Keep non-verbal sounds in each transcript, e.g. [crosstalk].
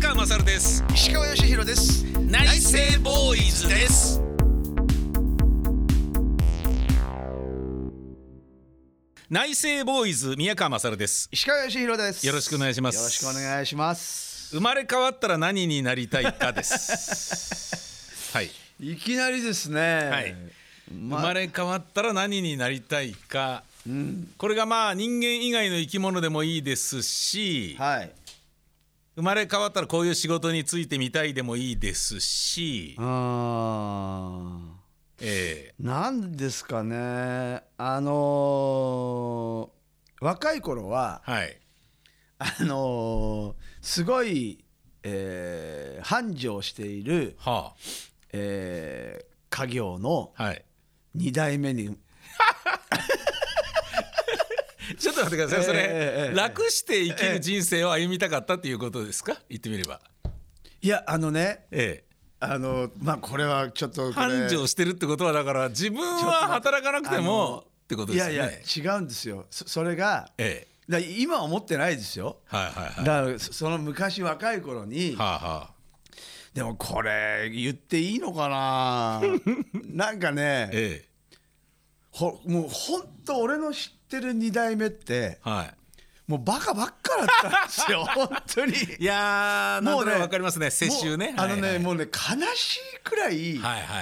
川勝です。石川義弘です。内政ボーイズです。内政ボーイズ宮川勝です。石川義弘です。よろしくお願いします。よろしくお願いします。生まれ変わったら何になりたいかです。[laughs] はい、いきなりですね。はい。ま生まれ変わったら何になりたいか、これがまあ人間以外の生き物でもいいですし、はい生まれ変わったらこういう仕事についてみたいでもいいですし、あえーなんですかね。あのー若い頃はーはい。あのーすごい、えー繁盛している、はえー家業のあはい。2代目に [laughs] ちょっと待ってください。それ、ええええ。楽して生きる人生を歩みたかったっていうことですか？言ってみれば。いやあのねええ。あのまあこれはちょっと繁盛してるってことはだから自分は働かなくてもってことですよね。いやいや違うんですよ。そそれがええ。だ今は思ってないですよ。はいはいはい。だからそその昔若い頃にはあはでもこれ言っていいのかな？[laughs] なんかあねえほもう本当俺の知ってる2代目ってえはい。もうバカばっかだったんですよ [laughs] 本当に。いやーなんとなくわかりますね世襲ね。もうあのね、はいはいもうね悲しいくらい、はいはいは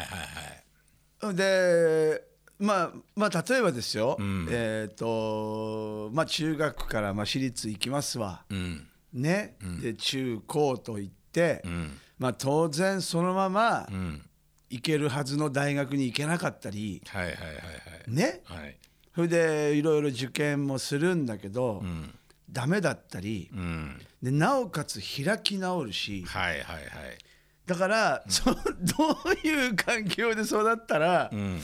いはい。でまあまあ例えばですよ、ん。えっ、とまあ中学からまあ私立行きますわ、うん。ね、で中高と行って、うん。まあ当然そのままうん。行けるはずの大学に行けなかったり。はいはいはいはい。ね。はいそれでいろいろ受験もするんだけど、うんダメだったりうん。でなおかつ開き直るしはいはいはい。だから、そどういう環境で育ったら、うん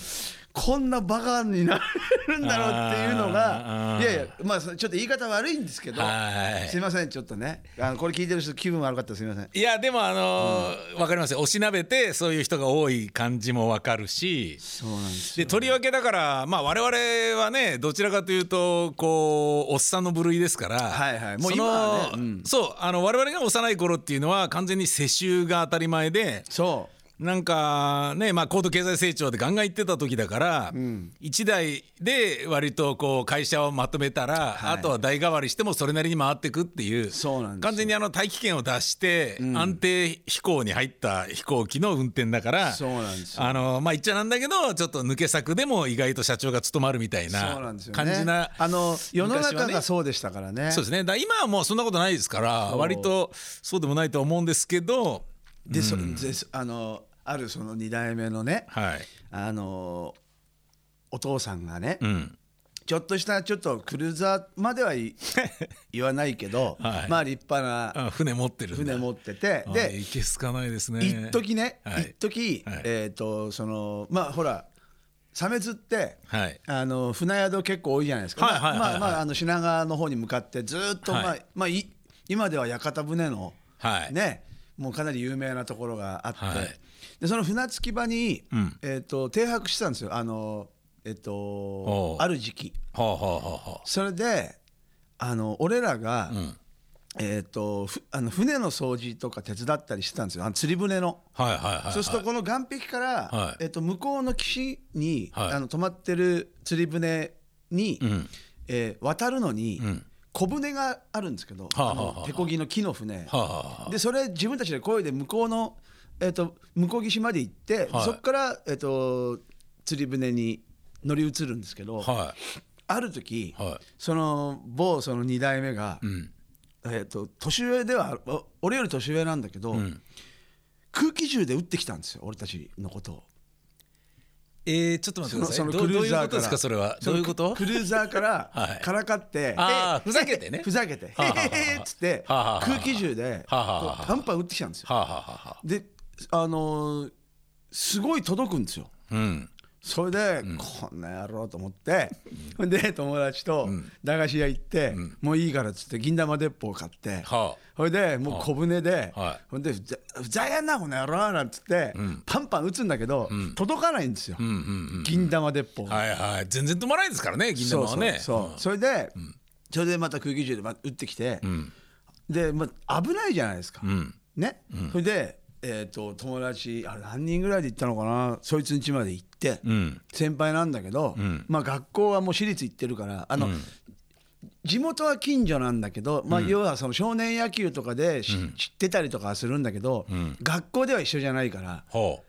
こんなバカになれるんだろうっていうのあがー。いやいやまあそちょっと言い方悪いんですけどはいすいませんちょっとね。あのこれ聞いてる人気分悪かったらすいません。いやでもあのーわかりますよ。おしなべてそういう人が多い感じもわかるし。そうなんですでとりわけだからまあ我々はねどちらかというとこうおっさんの部類ですからはいはい。もう今はねうん。そうあの我々が幼い頃っていうのは完全に世襲が当たり前でそなんかねまあ高度経済成長でガンガン行ってた時だから、ん。一代で割とこう会社をまとめたら、はい。あとは代替わりしてもそれなりに回っていくっていう完全にあの大気圏を出して安定飛行に入った飛行機の運転だからあのまあ言っちゃなんだけどちょっと抜け作でも意外と社長が務まるみたいな感じなあの世の中がそうでしたからね。そうですね。だ今はもうそんなことないですから割とそうでもないと思うんですけどでそでそあのあるその2代目のねはい。あのお父さんがね、うん。ちょっとしたちょっとクルーザーまではい [laughs] 言わないけど、はい。まあ立派なあ船持ってる船持っててあでいけすかないですね。一時ね、はい。一時、はい。えっ、とそのまあほらサメズってはい。あの船宿結構多いじゃないですか。はいはいまあまああの品川の方に向かってずーっと、はい。まあまあい今では屋形船のはい。ね、もうかなり有名なところがあって、はいでその船着き場に、うん。えっ、と停泊してたんですよ。あのえっ、おとう。ある時期。はあはあはあはそれであの俺らが、あうん。えー、とふあの船の掃除とか手伝ったりしてたんですよ。あの釣り船の。はいはいはいはい。そうするとこの岸壁から、はい。えっと向こうの岸に、はい。あの止まってる釣り船に、うん。えー渡るのに、ん。小舟があるんですけど、はあはあはあ。あの手漕ぎの木の船、はあはあはあ。でそれ自分たちで漕いで向こうの、えっと向こう岸まで行って、はい。そこから、えっと釣り船に乗り移るんですけど、はある時、いはい。その某その2代目が、うん。えー、と年上では俺より年上なんだけど、ん。空気銃で撃ってきたんですよ俺たちのことを。えー、ちょっと待ってください。そのどクルーザーからどういうことですか？それは。どういうこと？クルーザーからはい。からかって、ふざけてね。[laughs] ふざけて「へへへ」っつって。空気銃でパンパン撃ってきたんですよ。であのーすごい届くんですよ。うん。それで、こんな野郎と思って、で友達と駄菓子屋行って、もういいからっつって銀玉鉄砲買って、はそれでもう小舟で、はい。ほんでふざふざけんなこの野郎なんつって、パンパン撃つんだけど、届かないんですよ、銀玉鉄砲が。はいはい。全然止まらないですからね銀玉はね。そうそうそう。それで、それでまた空気銃でま撃ってきて、で、まあ、危ないじゃないですか、うん。ね、それで、えー、と友達あれ何人ぐらいで行ったのかな？そいつん家まで行って、うん。先輩なんだけど、まあ学校はもう私立行ってるからあの、地元は近所なんだけど、まあ、要はその少年野球とかでし、知ってたりとかはするんだけど、学校では一緒じゃないからほ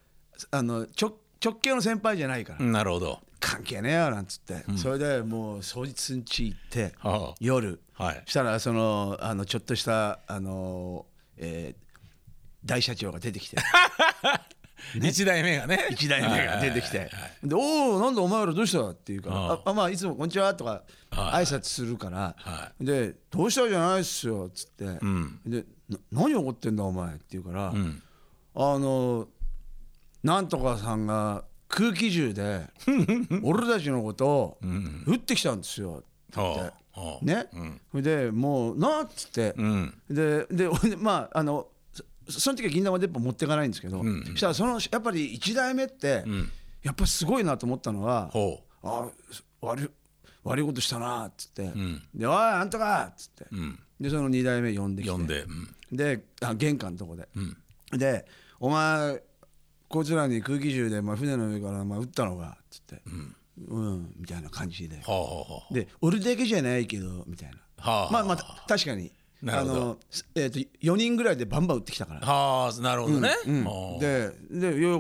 あの直直系の先輩じゃないから、うなるほど。関係ねえよなんつって、それでもうそいつん家行って、はあ夜、はい。したらそのあのちょっとしたあの、えー大社長が出てきて。[laughs] 一代目がね。一代目が出てきて「でおおなんだお前らどうした?」って言うから「ああまあいつもこんにちは」とか挨拶するからはで「どうしたじゃないっすよ」っつって。でな「何怒ってんだお前」って言うからあのなんとかさんが空気銃で [laughs] 俺たちのことを撃ってきたんですよって。ね。それでもうなっつって。うん。ででまああのそその時は銀玉鉄砲持っていかないんですけど、そしたらそのやっぱり1代目って、やっぱりすごいなと思ったのはほ「あ悪い悪いことしたな」っつって「でおいあんたか!」っつって、でその2代目呼んできて呼んであ玄関のとこで、で「お前こいつらに空気銃で、まあ、船の上から、まあ、撃ったのか」っつって「うん」みたいな感じで。はあはあはで俺だけじゃないけどみたいな、はあ。まあまあ確かになるほど。の、えー、と4人ぐらいでバンバン撃ってきたから、あはあなるほどね。はあででいや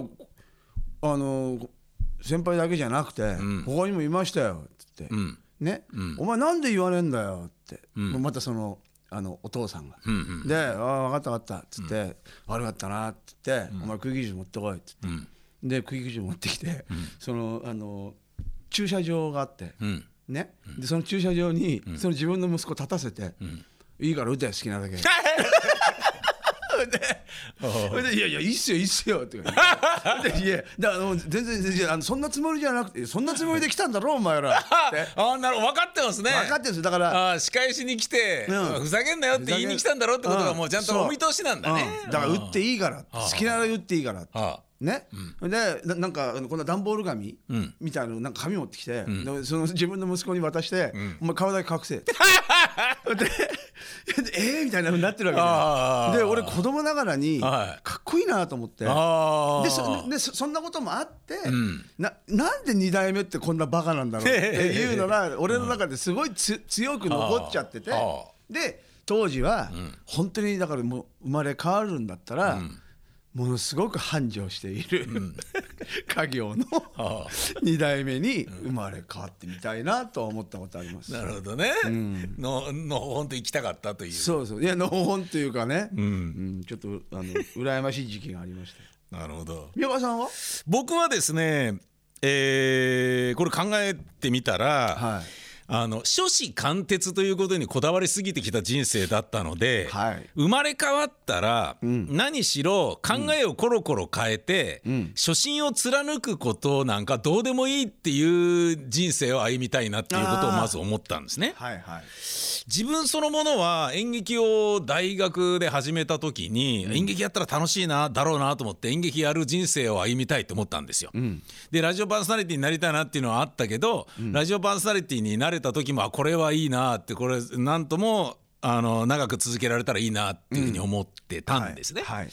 あの先輩だけじゃなくて、他にもいましたよっつって、ね、お前なんで言わねえんだよって、またそのあのお父さんが、で「ああ分かった分かった」っつって、悪かったな」っつって、お前空気銃持ってこい」っつって、で空気銃持ってきて、そのあの駐車場があって、ん。ね、でその駐車場に、その自分の息子立たせて、いいから撃て好きなだけ。[laughs] で「いやいやいいっすよいいっすよ」って言ってでいやだから全然全然あのそんなつもりじゃなくてそんなつもりで来たんだろお前らって。ああなるほど分かってますね。分かってるんですよ。だからああ仕返しに来て、うん。ふざけんなよって言いに来たんだろうってことがもうちゃんとお見通しなんだね、うん。だから打っていいから好きなら打っていいからはね、でななんかこんな段ボール紙、みたいななんか紙持ってきて、でその自分の息子に渡して「お前顔だけ隠せ」[laughs] えーみたいなふうになってるわけでで俺子供ながらにはい。かっこいいなと思って。でそでそそんなこともあって、ななんで2代目ってこんなバカなんだろうっていうのが俺の中ですごいつ強く残っちゃってて。で当時は本当にだからもう生まれ変わるんだったら、ものすごく繁盛している、家業のあ。2代目に生まれ変わってみたいなとは思ったことあります。なるほどね、のの本当行きたかったという。そうそう。いやのほほんというかね、うん。ちょっとあの [laughs] 羨ましい時期がありましたよ。なるほど。宮川さんは？僕はですねえーこれ考えてみたら、はいあの初子貫徹ということにこだわりすぎてきた人生だったので、はい。生まれ変わったら、何しろ考えをコロコロ変えて、初心を貫くことなんかどうでもいいっていう人生を歩みたいなっていうことをまず思ったんですね。はいはい。自分そのものは演劇を大学で始めた時に、演劇やったら楽しいなだろうなと思って演劇やる人生を歩みたいと思ったんですよ。でラジオパーソナリティになりたいなっていうのはあったけど、ラジオパーソナリティになれた時もあこれはいいなってこれなんともあの長く続けられたらいいなっていうふうに思ってたんですね。はい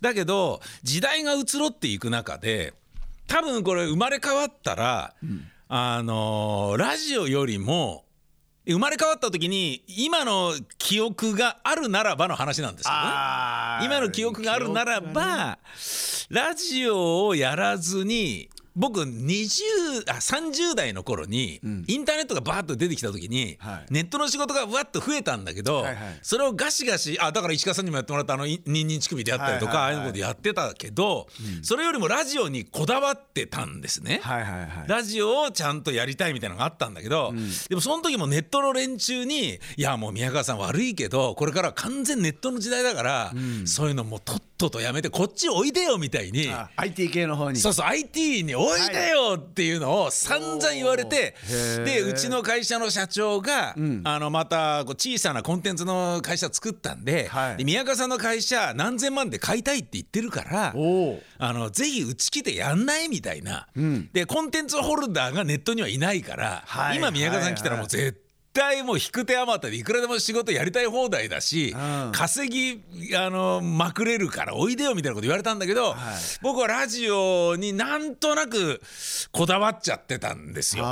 だけど時代が移ろっていく中で多分これ生まれ変わったら、あのーラジオよりも生まれ変わった時に今の記憶があるならばの話なんですけどね。今の記憶があるならば、ラジオをやらずに僕20あ30代の頃に、インターネットがバーッと出てきた時に、はい。ネットの仕事がわっと増えたんだけど、はいはい。それをガシガシあだから石川さんにもやってもらったあのいニンニン乳首であったりとか、はいはいはい。ああいうのでやってたけど、それよりもラジオにこだわってたんですね。はいはいはい。ラジオをちゃんとやりたいみたいなのがあったんだけど、でもその時もネットの連中に「いやもう宮川さん悪いけどこれからは完全ネットの時代だから、そういうのもうとっととやめてこっちおいでよ」みたいに。あ IT 系の方に。そうそう IT においでよっていうのを散々言われてでうちの会社の社長が、あのまたこう小さなコンテンツの会社作ったんで,、宮川さんの会社何千万で買いたいって言ってるからあのぜひうち来てやんないみたいな、でコンテンツホルダーがネットにはいないから、はい。今宮川さん来たらもう絶対もう引く手あまたでいくらでも仕事やりたい放題だし、うん。稼ぎあのまくれるからおいでよみたいなこと言われたんだけど、僕はラジオになんとなくこだわっちゃってたんですよ。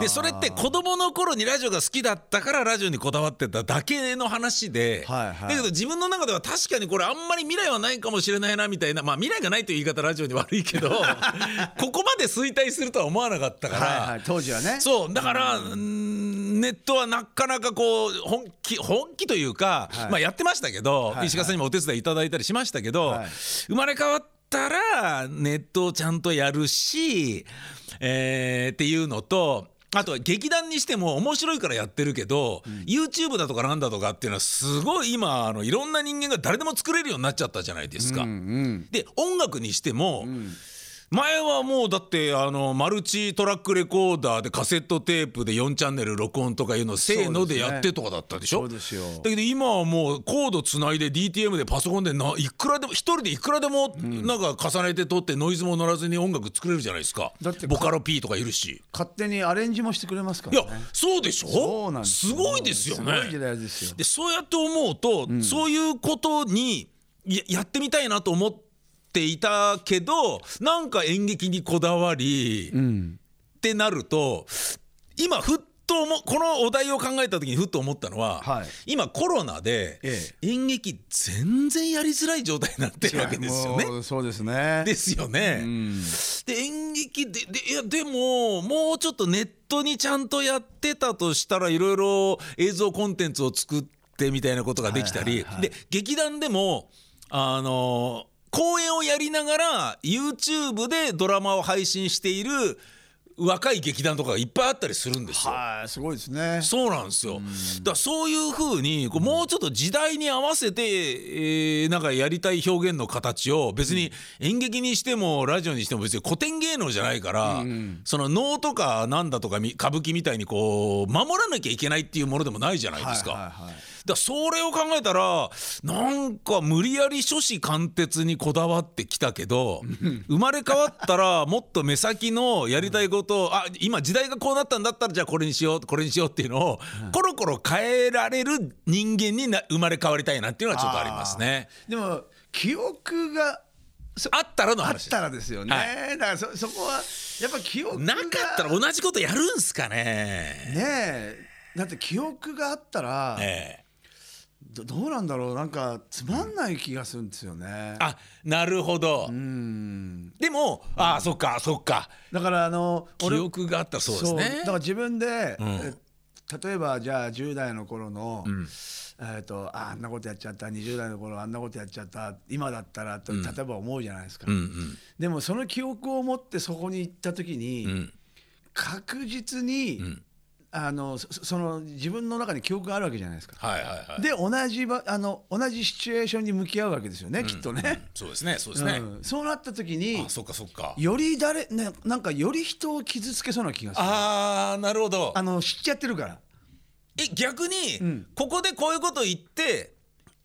でそれって子供の頃にラジオが好きだったからラジオにこだわってただけの話で、はいはい。だけど自分の中では確かにこれあんまり未来はないかもしれないなみたいなまあ未来がないという言い方ラジオに悪いけど [laughs] ここまで衰退するとは思わなかったから。はいはい。当時はね。そうだから、うんネットはなかなかこう本気本気というか、はい。まあやってましたけど、はいはい。石川さんにもお手伝いいただいたりしましたけど、はい。生まれ変わったらネットをちゃんとやるし、えーっていうのと。あとは劇団にしても面白いからやってるけど、YouTube だとかなんだとかっていうのはすごい今あのいろんな人間が誰でも作れるようになっちゃったじゃないですか。うんうん。で音楽にしても、前はもうだってあのマルチトラックレコーダーでカセットテープで4チャンネル録音とかいうのをせーのでやってとかだったでしょ？だけど今はもうコードつないで DTM でパソコンでないくらでも一人でいくらでもなんか重ねて撮ってノイズも乗らずに音楽作れるじゃないですか。だってボカロ P とかいるし。勝手にアレンジもしてくれますかいやらねそうでしょ？そうなんですすごいですよね。でそうやって思うと、そういうことにややってみたいなと思っていたけどなんか演劇にこだわり、うんってなると今ふっと思このお題を考えた時にふっと思ったのは、はい。今コロナでえ演劇全然やりづらい状態になってるわけですよね。そうですね。ですよね。うん。で演劇ででいやでももうちょっとネットにちゃんとやってたとしたらいろいろ映像コンテンツを作ってみたいなことができたり、で劇団でもあの公演をやりながら YouTube でドラマを配信している若い劇団とかがいっぱいあったりするんですよ。はいすごいですねそうなんですよ。だからそういうふうにこうもうちょっと時代に合わせて、えーなんかやりたい表現の形を別に演劇にしてもラジオにしても別に古典芸能じゃないから、その能とかなんだとかみ歌舞伎みたいにこう守らなきゃいけないっていうものでもないじゃないですか。はいはいはいだそれを考えたらなんか無理やり諸子貫徹にこだわってきたけど生まれ変わったらもっと目先のやりたいことをあ今時代がこうなったんだったらじゃあこれにしようこれにしようっていうのをコロコロ変えられる人間にな生まれ変わりたいなっていうのはちょっとありますね。でも記憶がそあったらのあっ話たらですよね、はだからそそこはやっぱ記憶がなかったら同じことやるんすかね。ねえ。だって記憶があったら、ええどどうなんだろう。なんかつまんない気がするんですよね。あなるほど。うん。でもあそっかそっか。だからあの記憶があったらそうですね。だ。から自分で、ん。え例えばじゃあ10代の頃の、えー、とああんなことやっちゃった。20代の頃あんなことやっちゃった。今だったらと例えば思うじゃないですか、うんうん。でもその記憶を持ってそこに行った時に、うん。確実に、んあのそその自分の中に記憶があるわけじゃないですか。はいはいはい。で同じばあの同じシチュエーションに向き合うわけですよね、きっとね。そうですねそうですね。うんそうなった時にあそっかそっか。より誰、ね、なんかより人を傷つけそうな気がするああなるほどあ。の知っちゃってるからえ逆に、んここでこういうこと言って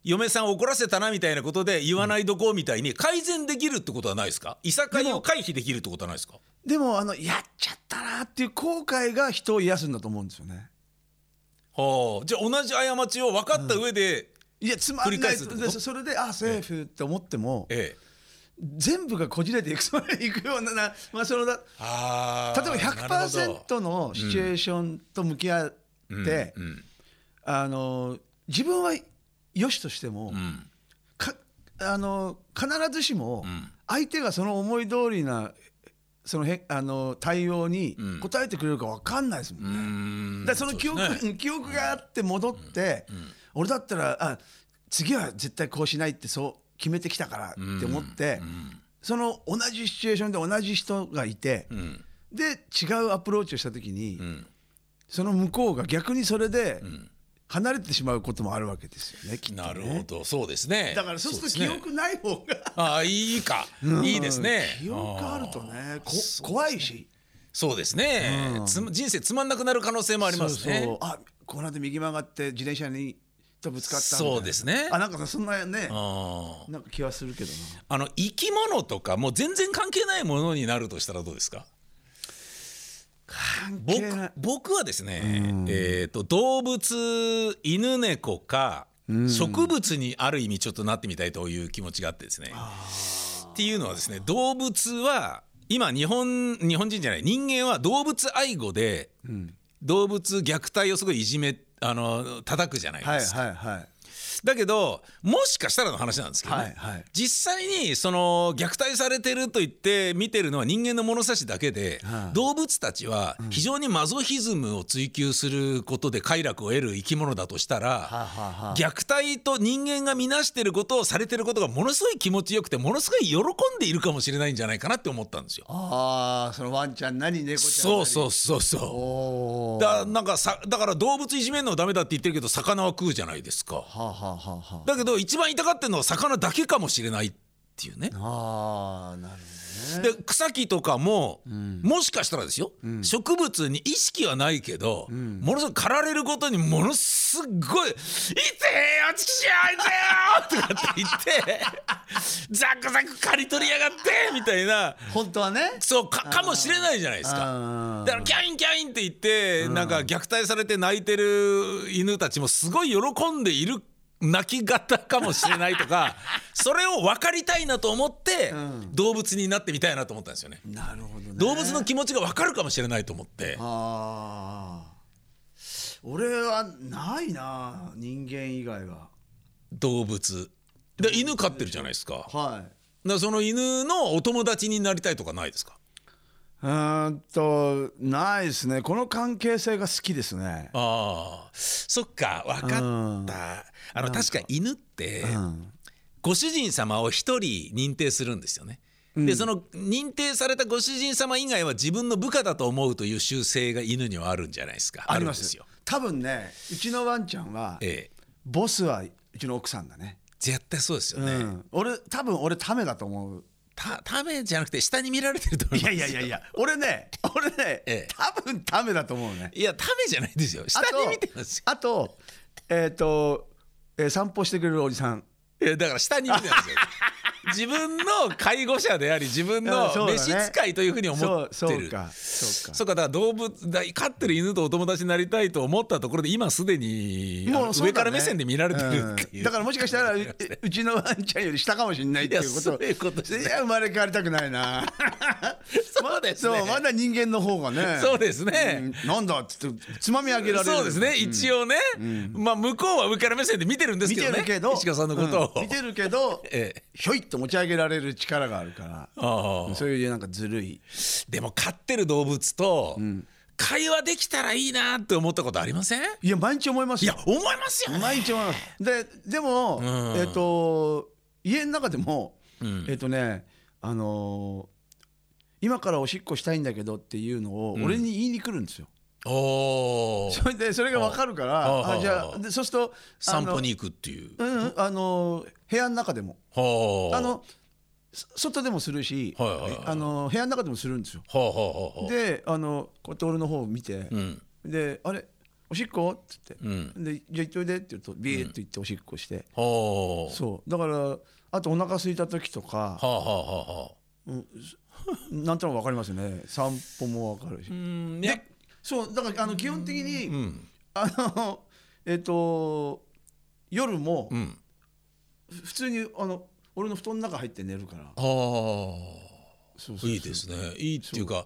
嫁さん怒らせたなみたいなことで言わないどこうみたいに改善できるってことはないですか？いさかいを回避できるってことはないですか？でもあのやっちゃったなっていう後悔が人を癒すんだと思うんですよね。はあじゃあ同じ過ちを分かった上で、いやつまんないそれであセーフって思ってもええ。全部がこじれていくそれいくようなな、[laughs] まあ、そのだあ例えばなるほど。100%のシチュエーションと向き合って、うんうん。あの自分はよしとしても、あの必ずしもん。相手がその思い通りなそのへあの対応にん。応えてくれるか分かんないですもんね。だその記憶ね記憶があって戻って、俺だったらあ次は絶対こうしないってそう決めてきたからって思って、その同じシチュエーションで同じ人がいて、うん。で違うアプローチをした時に、ん。その向こうが逆にそれで離れてしまうこともあるわけですよねきっとね。なるほど。そうですね。だからそうすると記憶ない方が、ああいいか、いいですね。記憶あるとねこー。怖いし。そうですね、つま人生つまんなくなる可能性もありますね。そうそう。あこの間右曲がって自転車にとぶつかったそうですね。あなんかそんなねなんか気はするけどな。あの生き物とかもう全然関係ないものになるとしたらどうですか？関僕僕はですね、えー、と動物犬猫か植物にある意味ちょっとなってみたいという気持ちがあってですね。っていうのはですね動物は今日本日本人じゃない人間は動物愛護で、動物虐待をすごいいじめあの叩くじゃないはいですか。はいはいだけどもしかしたらの話なんですけどね、はいはい。実際にその虐待されてると言って見てるのは人間の物差しだけで、はい。動物たちは非常にマゾヒズムを追求することで快楽を得る生き物だとしたら、はあはあはあ。虐待と人間が見なしてることをされてることがものすごい気持ちよくてものすごい喜んでいるかもしれないんじゃないかなって思ったんですよ。ああそのワンちゃんなり猫ちゃんそうそううそう。そう。だなんかさだから動物いじめるのはダメだって言ってるけど魚は食うじゃないですか。はあはあはあはだけど一番痛がってるのは魚だけかもしれないっていうね。あなるほどね。で草木とかも、もしかしたらですよ、植物に意識はないけど、ものすごい狩られることにものすごい「痛えよチキショー痛えよ!」とかって言って [laughs] ザクザク刈り取りやがってみたいな。本当はね。そうかかもしれないじゃないですか。だからキャインキャインって言ってなんか虐待されて泣いてる犬たちもすごい喜んでいる泣き方かもしれないとか [laughs] それを分かりたいなと思って動物になってみたいなと思ったんですよね。なるほどね。動物の気持ちが分かるかもしれないと思って。ああ俺はないな人間以外は。動物。で犬飼ってるじゃないですか。だかはいらその犬のお友達になりたいとかないですか？うーんとないですね。この関係性が好きですね。ああ。そっか。分かうん。ったあの確か犬って、うん。ご主人様を一人認定するんですよね。でその認定されたご主人様以外は自分の部下だと思うという習性が犬にはあるんじゃないですか。あります。よ。多分ねうちのワンちゃんはええ、ボスはうちの奥さんだね。絶対そうですよね。うん。俺多分俺ためだと思うたためじゃなくて下に見られてると思いいますよ。やいやいやいや俺ね俺ね、ええ多分ためだと思うねいやためじゃないですよ。下に見てますよ。あとえっ、と、えー散歩してくれるおじさんいやだから下に見てますよ。[laughs] 自分の介護者であり自分の召使いというふうに思ってる。そうかだから動物だ飼ってる犬とお友達になりたいと思ったところで今すでに、上から目線で見られてるっていう、うん。だからもしかしたらううちのワンちゃんより下かもしれないっていうこと。いやそういうことですね。いや生まれ変わりたくないな。[laughs] そうですね。そうまだ人間の方がね。そうですね。うん。なんだっつってつまみ上げられる。そうですね、一応ね、まあ向こうは上から目線で見てるんです見けど。ね石川さんのことを、うん。見てるけど [laughs] ええ。ひょいっと持ち上げられる力があるからそういうなんかずるい。でも飼ってる動物と会話できたらいいなって思ったことありません？いや毎日思いますよ。いや思いますよね。毎日思います。ででも、ん。えっ、と家の中でも、ん。えっ、とねあのー今からおしっこしたいんだけどっていうのを俺に言いに来るんですよ、おおそれでそれが分かるかあらああじゃあでそうすると散歩に行くっていう。うんあの部屋の中でも。はあ。あのそ外でもするし、はいはいはいあの部屋の中でもするんですよ。はあはあであのこうやって俺の方を見て、うん。で「あれおしっこ?」っつって、うん。で「じゃあ行っといで」って言うとビーッと行っておしっこして、はあ。そう。だからあとお腹空いた時とかはあはあはあはあ。なんとなく分かりますよね。散歩も分かるし、うんでそうだからあの基本的に、うん。あのえっ、と夜もうん。普通にあの俺の布団の中入って寝るから。はあ。そうそうそう。いいですね。いいっていうか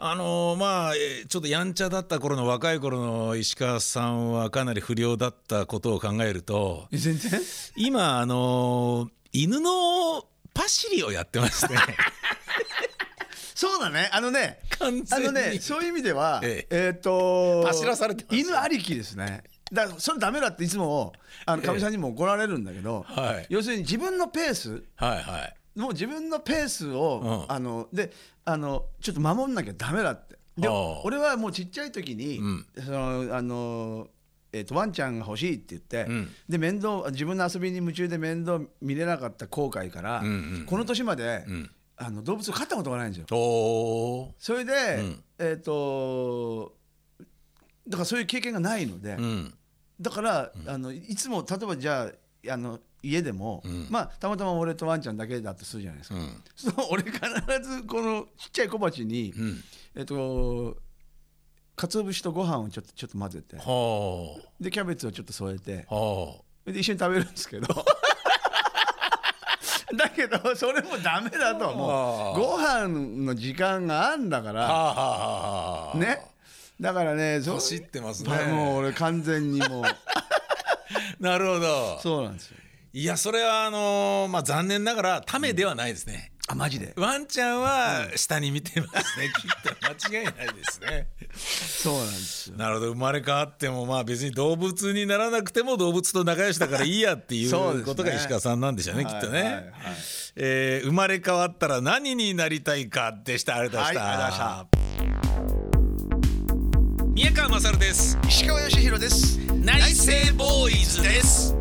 あのーまあえーちょっとやんちゃだった頃の若い頃の石川さんはかなり不良だったことを考えるとえ全然？今あのー犬のパシリをやってますね [laughs] そうだね。あのねあ完全に。のねそういう意味ではええ。っ、と走らされてます。よ犬ありきですね。だからそれダメだっていつもあのかみさんにも怒られるんだけど、はい。要するに自分のペース。はいはい。もう自分のペースを、うん。あのであのちょっと守んなきゃダメだって。でああ。俺はもうちっちゃい時に、うん。そのあのえー、とワンちゃんが欲しいって言って、うん。で面倒自分の遊びに夢中で面倒見れなかった後悔から、うんうんこの年まで、んあの動物を飼ったことがないんですよ。それで、ん。えっ、とだからそういう経験がないので、うん。だから、あのいつも例えばじゃああの家でも、ん。まあたまたま俺とワンちゃんだけだとするじゃないですか、うん。[laughs] そう俺必ずこのちっちゃい小鉢に、ん。えっと鰹節とご飯をちょっとちょっと混ぜてはでキャベツをちょっと添えてあ。はで一緒に食べるんですけど [laughs] [laughs] だけどそれもダメだともう。ご飯の時間があんだから。ね。だからねそ走ってますね。もう俺完全にもう。[laughs] なるほど。そうなんですよ。いやそれはあのーまあ残念ながらためではないですね、あマジで？ワンちゃんは下に見てますね、[laughs] きっと間違いないですね。そうなんですよ。なるほど。生まれ変わってもまあ別に動物にならなくても動物と仲良しだからいいやっていそうことが石川さんなんでしょうねきっとね、はいはい。はいえー生まれ変わったら何になりたいかでした。ありがとうございました、はい宮川勝です。石川義弘です。内政ボーイズです